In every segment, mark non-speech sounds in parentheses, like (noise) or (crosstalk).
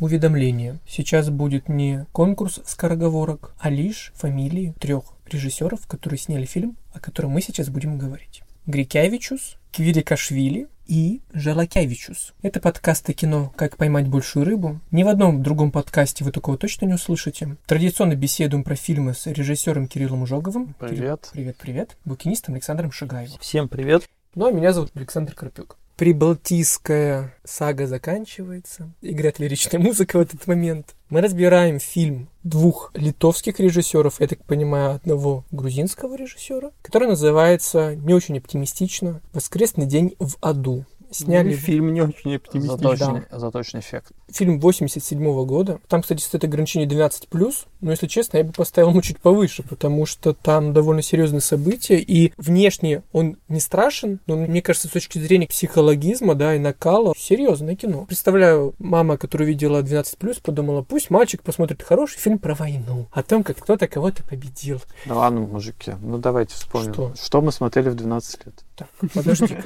уведомление. Сейчас будет не конкурс скороговорок, а лишь фамилии трех режиссеров, которые сняли фильм, о котором мы сейчас будем говорить. Грикявичус, Квирикашвили и Желакявичус. Это подкасты кино «Как поймать большую рыбу». Ни в одном другом подкасте вы такого точно не услышите. Традиционно беседуем про фильмы с режиссером Кириллом Ужоговым. Привет. Кирилл, привет, привет. Букинистом Александром Шагаевым. Всем привет. Ну, а меня зовут Александр Карпюк. Прибалтийская сага заканчивается. Играет лиричная музыка в этот момент. Мы разбираем фильм двух литовских режиссеров, я так понимаю, одного грузинского режиссера, который называется не очень оптимистично «Воскресный день в аду». Сняли ну, фильм не очень оптимистичный. Заточный, да. заточный эффект. Фильм 87 года. Там, кстати, стоит ограничение 12+, но, если честно, я бы поставил ему чуть повыше, потому что там довольно серьезные события, и внешне он не страшен, но, мне кажется, с точки зрения психологизма, да, и накала, серьезное кино. Представляю, мама, которая видела 12+, подумала, пусть мальчик посмотрит хороший фильм про войну, о том, как кто-то кого-то победил. Да ладно, мужики, ну давайте вспомним. Что? Что мы смотрели в 12 лет? Так, подожди.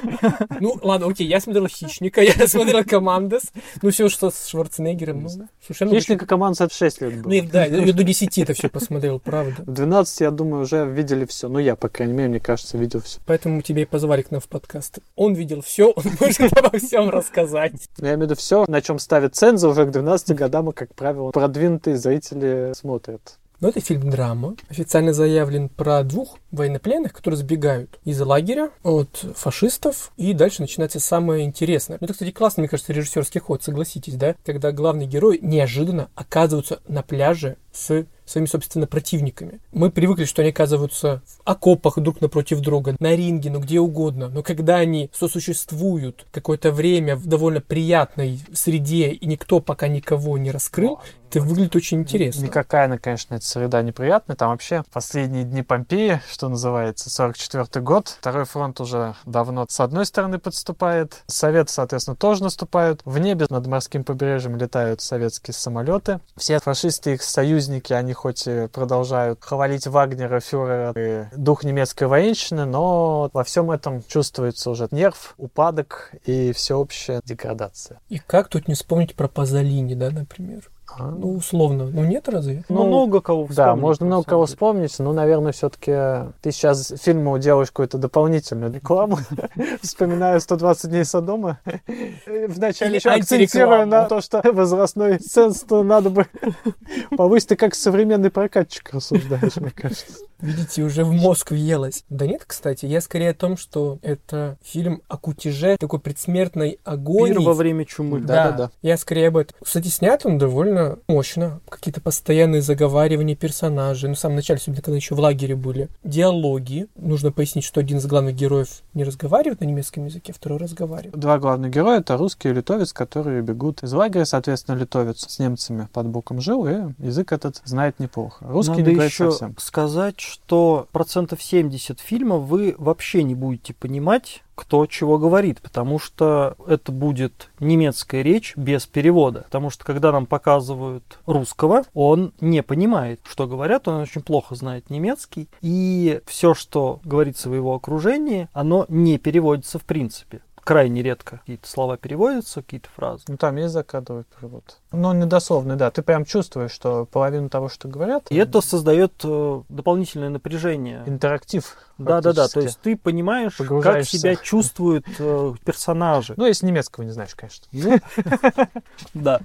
Ну, ладно, окей, я смотрел «Хищника», я смотрел «Командос», ну, все, что с Шварценеггером, ну, совершенно... «Хищника» команда в 6 лет был. Ну, да, я до 10 это все посмотрел, правда. В 12, я думаю, уже видели все. Ну, я, по крайней мере, мне кажется, видел все. Поэтому тебя и позвали к нам в подкаст. Он видел все, он может обо всем рассказать. Я имею в виду все, на чем ставят цензу уже к 12 годам, и, как правило, продвинутые зрители смотрят. Но это фильм драма. Официально заявлен про двух военнопленных, которые сбегают из лагеря от фашистов, и дальше начинается самое интересное. Ну, это, кстати, классный, мне кажется, режиссерский ход, согласитесь, да? Когда главный герой неожиданно оказывается на пляже с своими, собственно, противниками. Мы привыкли, что они оказываются в окопах друг напротив друга, на ринге, ну где угодно. Но когда они сосуществуют какое-то время в довольно приятной среде, и никто пока никого не раскрыл, это выглядит очень интересно. Никакая она, конечно, эта среда неприятная. Там вообще последние дни Помпеи, что называется, 44 год. Второй фронт уже давно с одной стороны подступает. Советы, соответственно, тоже наступают. В небе над морским побережьем летают советские самолеты. Все фашисты, их союзники, они хоть и продолжают хвалить Вагнера, фюрера и дух немецкой военщины, но во всем этом чувствуется уже нерв, упадок и всеобщая деградация. И как тут не вспомнить про Пазолини, да, например? А, ну, условно. Ну, нет разве? Ну, много кого вспомнить. Да, можно много кого вспомнить, но, наверное, все-таки ты сейчас фильму делаешь какую-то дополнительную рекламу. (laughs) Вспоминаю 120 дней Содома. Вначале еще акцентируя на то, что возрастной ценз надо бы повысить. Ты как современный прокатчик рассуждаешь, мне кажется. Видите, уже в мозг въелось. Да нет, кстати, я скорее о том, что это фильм о кутеже, такой предсмертной агонии. Пир во время чумы. Да, да, да. Я скорее об этом. Кстати, снят он довольно мощно. Какие-то постоянные заговаривания персонажей. Ну, в самом начале, особенно когда еще в лагере были. Диалоги. Нужно пояснить, что один из главных героев не разговаривает на немецком языке, второй разговаривает. Два главных героя — это русский и литовец, которые бегут из лагеря. Соответственно, литовец с немцами под боком жил, и язык этот знает неплохо. Русский Надо не говорит еще совсем. сказать, что процентов 70 фильма вы вообще не будете понимать, кто чего говорит, потому что это будет немецкая речь без перевода. Потому что когда нам показывают русского, он не понимает, что говорят, он очень плохо знает немецкий, и все, что говорится в его окружении, оно не переводится в принципе крайне редко какие-то слова переводятся, какие-то фразы. Ну, там есть закадровый перевод. Ну, недословный, да. Ты прям чувствуешь, что половину того, что говорят... И это создает э, дополнительное напряжение. Интерактив. Да-да-да. То есть ты понимаешь, как себя чувствуют э, персонажи. Ну, если немецкого не знаешь, конечно. Ну, (laughs) да.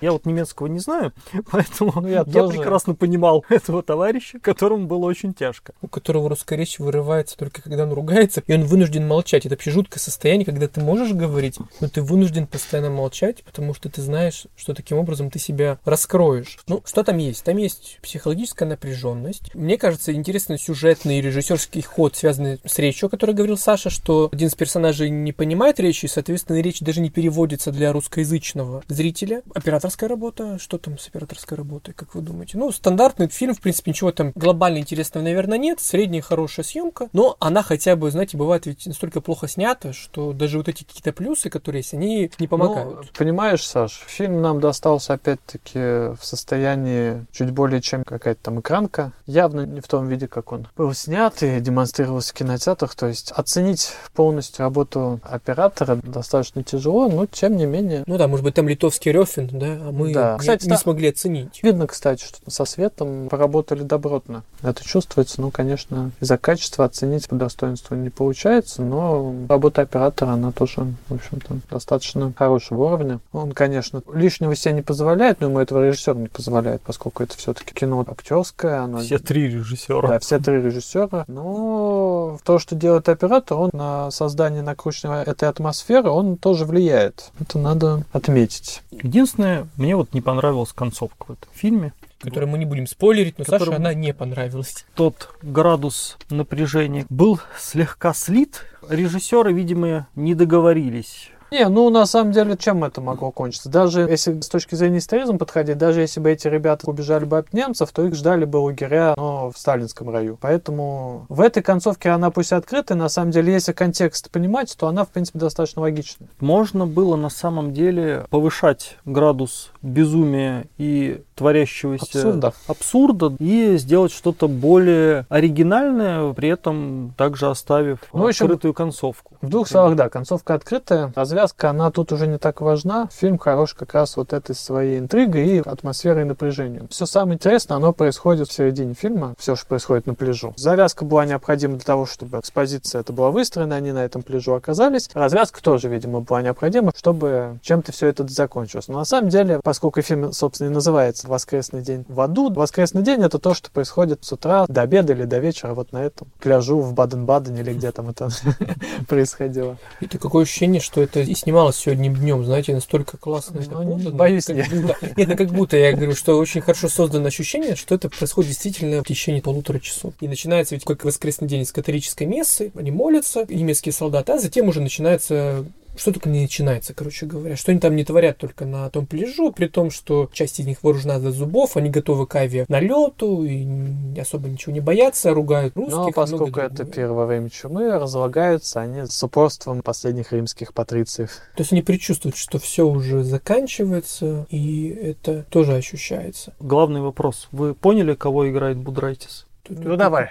Я вот немецкого не знаю, поэтому ну, я прекрасно понимал (laughs) этого товарища, которому было очень тяжко. У которого русская речь вырывается только когда он ругается, и он вынужден молчать. Это вообще жуткое состояние, когда ты можешь говорить, но ты вынужден постоянно молчать, потому что ты знаешь, что таким образом ты себя раскроешь. Ну, что там есть? Там есть психологическая напряженность. Мне кажется, интересный сюжетный режиссерский ход, связанный с речью, о которой говорил Саша, что один из персонажей не понимает речи, и, соответственно, речь даже не переводится для русскоязычного зрителя. Операторская работа, что там с операторской работой, как вы думаете? Ну, стандартный фильм, в принципе, ничего там глобально интересного, наверное, нет. Средняя хорошая съемка, но она хотя бы, знаете, бывает ведь настолько плохо снята, что даже вот эти какие-то плюсы, которые есть, они не помогают. Ну, понимаешь, Саш, фильм фильм нам достался, опять-таки, в состоянии чуть более чем какая-то там экранка. Явно не в том виде, как он был снят и демонстрировался в кинотеатрах. То есть оценить полностью работу оператора достаточно тяжело, но тем не менее. Ну да, может быть, там литовский Рёфин, да, а мы Да. не, Кстати, не да. смогли оценить. Видно, кстати, что со светом поработали добротно. Это чувствуется, ну, конечно, из-за качества оценить по достоинству не получается, но работа оператора, она тоже, в общем-то, достаточно хорошего уровня. Он, конечно, лишнего себе не позволяет, но ему этого режиссер не позволяет, поскольку это все-таки кино актерское, оно Все три режиссера. Да, все три режиссера. Но то, что делает оператор, он на создание накрученной этой атмосферы, он тоже влияет. Это надо отметить. Единственное, мне вот не понравилась концовка в этом фильме. Которую мы не будем спойлерить, но Саше она не понравилась. Тот градус напряжения был слегка слит. Режиссеры, видимо, не договорились. Не, ну на самом деле, чем это могло кончиться? Даже если с точки зрения историзма подходить, даже если бы эти ребята убежали бы от немцев, то их ждали бы лагеря, но в сталинском раю. Поэтому в этой концовке она пусть открытая, на самом деле, если контекст понимать, то она, в принципе, достаточно логичная. Можно было на самом деле повышать градус безумия и творящегося Абсурда. абсурда и сделать что-то более оригинальное, при этом также оставив Ну, еще открытую концовку. В двух словах, да, концовка открытая. Развязка, она тут уже не так важна. Фильм хорош как раз вот этой своей интригой и атмосферой и напряжением. Все самое интересное, оно происходит в середине фильма. Все, что происходит на пляжу. Завязка была необходима для того, чтобы экспозиция это была выстроена, они на этом пляжу оказались. Развязка тоже, видимо, была необходима, чтобы чем-то все это закончилось. Но на самом деле, поскольку фильм, собственно, и называется «Воскресный день в аду», воскресный день это то, что происходит с утра до обеда или до вечера вот на этом пляжу в Баден-Бадене или где там это (laughs) происходило. И такое ощущение, что это и снималось сегодня днем, знаете, настолько классно это подано. боюсь, Как нет. будто- Нет, ну как будто я говорю, что очень хорошо создано ощущение, что это происходит действительно в течение полутора часов. И начинается ведь как воскресный день с католической мессы, они молятся, немецкие солдаты, а затем уже начинается что только не начинается, короче говоря. Что они там не творят только на том пляжу, при том, что часть из них вооружена до зубов, они готовы к авианалету и особо ничего не боятся, ругают русских. Но Ну, поскольку это другое. первое время чумы, разлагаются они с упорством последних римских патрициев. То есть они предчувствуют, что все уже заканчивается, и это тоже ощущается. Главный вопрос. Вы поняли, кого играет Будрайтис? Ну, давай,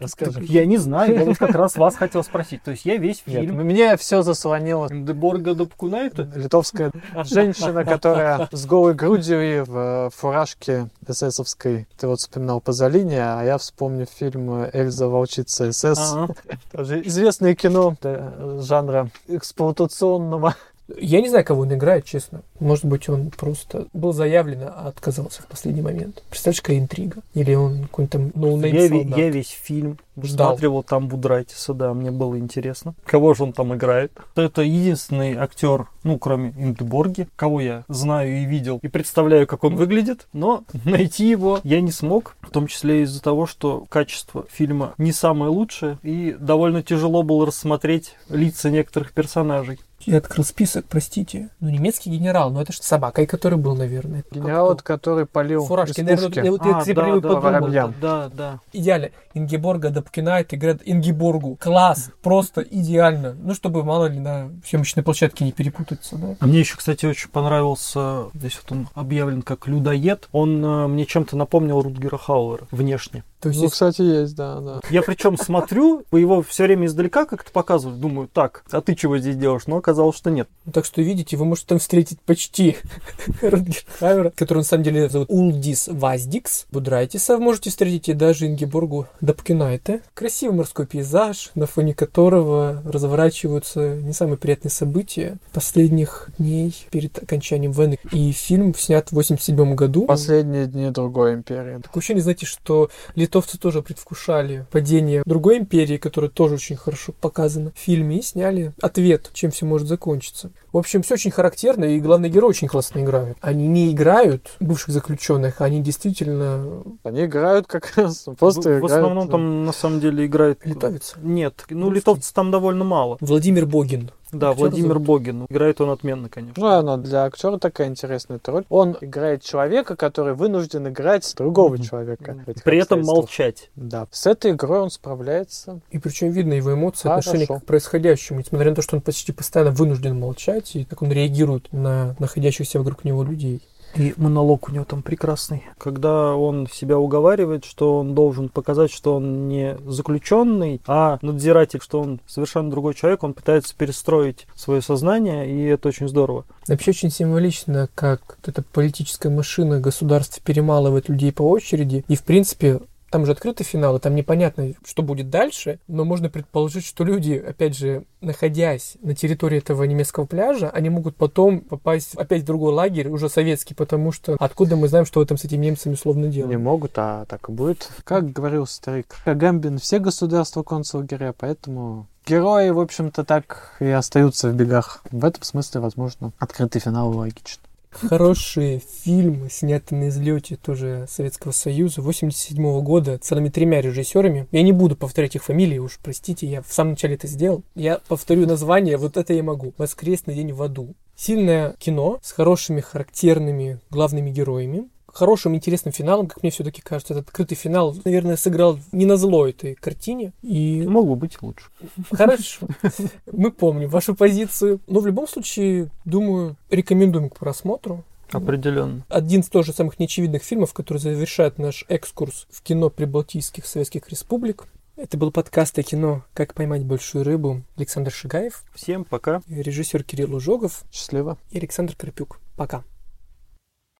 расскажи. Я не знаю, я вот как раз вас хотел спросить. То есть я весь Нет, фильм... мне все заслонило Деборга Дапкунайта? литовская женщина, которая с голой грудью и в э, фуражке эсэсовской. Ты вот вспоминал Пазолини, а я вспомню фильм «Эльза, волчица СС». Ага. Тоже известное кино э, жанра эксплуатационного. Я не знаю, кого он играет, честно. Может быть, он просто был заявлен, а отказался в последний момент. Представляешь, какая интрига? Или он какой-то там no-name Я, солдат? я весь фильм высматривал там Будрайтиса, да, мне было интересно. Кого же он там играет? Это единственный актер, ну, кроме Ингеборги, кого я знаю и видел, и представляю, как он выглядит, но (laughs) найти его я не смог, в том числе из-за того, что качество фильма не самое лучшее, и довольно тяжело было рассмотреть лица некоторых персонажей. Я открыл список, простите. Ну, немецкий генерал, ну это же собакой, который был, наверное. Генерал, кто? который полил Фуражки, из пушки. я вот я А, тебе да, да, подумал. воробьям. Да, да. Идеально. Ингеборга Дапкинайт играет Ингеборгу. Класс. Просто идеально. Ну, чтобы, мало ли, на съемочной площадке не перепутаться, да. А мне еще, кстати, очень понравился, здесь вот он объявлен как людоед, он э, мне чем-то напомнил Рутгера Хауэра внешне. То есть, Ну, если- кстати, есть, да, да. Я причем смотрю, его все время издалека как-то показывают, думаю, так, а ты чего здесь делаешь? Но оказалось, что нет. Ну, Так что, видите, вы можете там встретить почти (laughs) Рутгерхайвера, который на самом деле зовут Улдис Ваздикс. Будрайтиса вы можете встретить и даже Ингеборгу Дапкинайте. Красивый морской пейзаж, на фоне которого разворачиваются не самые приятные события последних дней перед окончанием войны. И фильм снят в 87 году. Последние дни другой империи. Такое ощущение, знаете, что литовцы тоже предвкушали падение другой империи, которая тоже очень хорошо показана в фильме, и сняли ответ, чем все может закончиться. В общем, все очень характерно, и главный герой очень классно играют. Они не играют бывших заключенных, они действительно Они играют как раз, просто в, в играют. основном там на самом деле играет... литовец. Нет, ну Русский. литовцев там довольно мало. Владимир Богин. Да, Актера Владимир зовут? Богин. Играет он отменно, конечно. Ну, она для актера такая интересная эта роль. Он играет человека, который вынужден играть другого Мгм. человека. в При этом молчать. Да. С этой игрой он справляется. И причем видно его эмоции, Хорошо. отношение к происходящему. Несмотря на то, что он почти постоянно вынужден молчать, наблюдать, и как он реагирует на находящихся вокруг него людей. И монолог у него там прекрасный. Когда он себя уговаривает, что он должен показать, что он не заключенный, а надзиратель, что он совершенно другой человек, он пытается перестроить свое сознание, и это очень здорово. Вообще очень символично, как эта политическая машина государства перемалывает людей по очереди, и в принципе там же открытый финал, и там непонятно, что будет дальше, но можно предположить, что люди, опять же, находясь на территории этого немецкого пляжа, они могут потом попасть опять в другой лагерь, уже советский, потому что откуда мы знаем, что там с этими немцами условно делать? Не могут, а так и будет. Как говорил старик Агамбин, все государства концлагеря, поэтому герои, в общем-то, так и остаются в бегах. В этом смысле, возможно, открытый финал логичен. Хороший фильм, снятый на излете тоже Советского Союза, 87 года, целыми тремя режиссерами. Я не буду повторять их фамилии, уж простите, я в самом начале это сделал. Я повторю название, вот это я могу. «Воскресный день в аду». Сильное кино с хорошими характерными главными героями хорошим, интересным финалом, как мне все-таки кажется. Этот открытый финал, наверное, сыграл не на зло этой картине. И... Мог бы быть лучше. Хорошо. Мы помним вашу позицию. Но в любом случае, думаю, рекомендуем к просмотру. Определенно. Один из тоже самых неочевидных фильмов, который завершает наш экскурс в кино прибалтийских советских республик. Это был подкаст о кино «Как поймать большую рыбу» Александр Шигаев. Всем пока. Режиссер Кирилл Ужогов. Счастливо. И Александр Карпюк. Пока.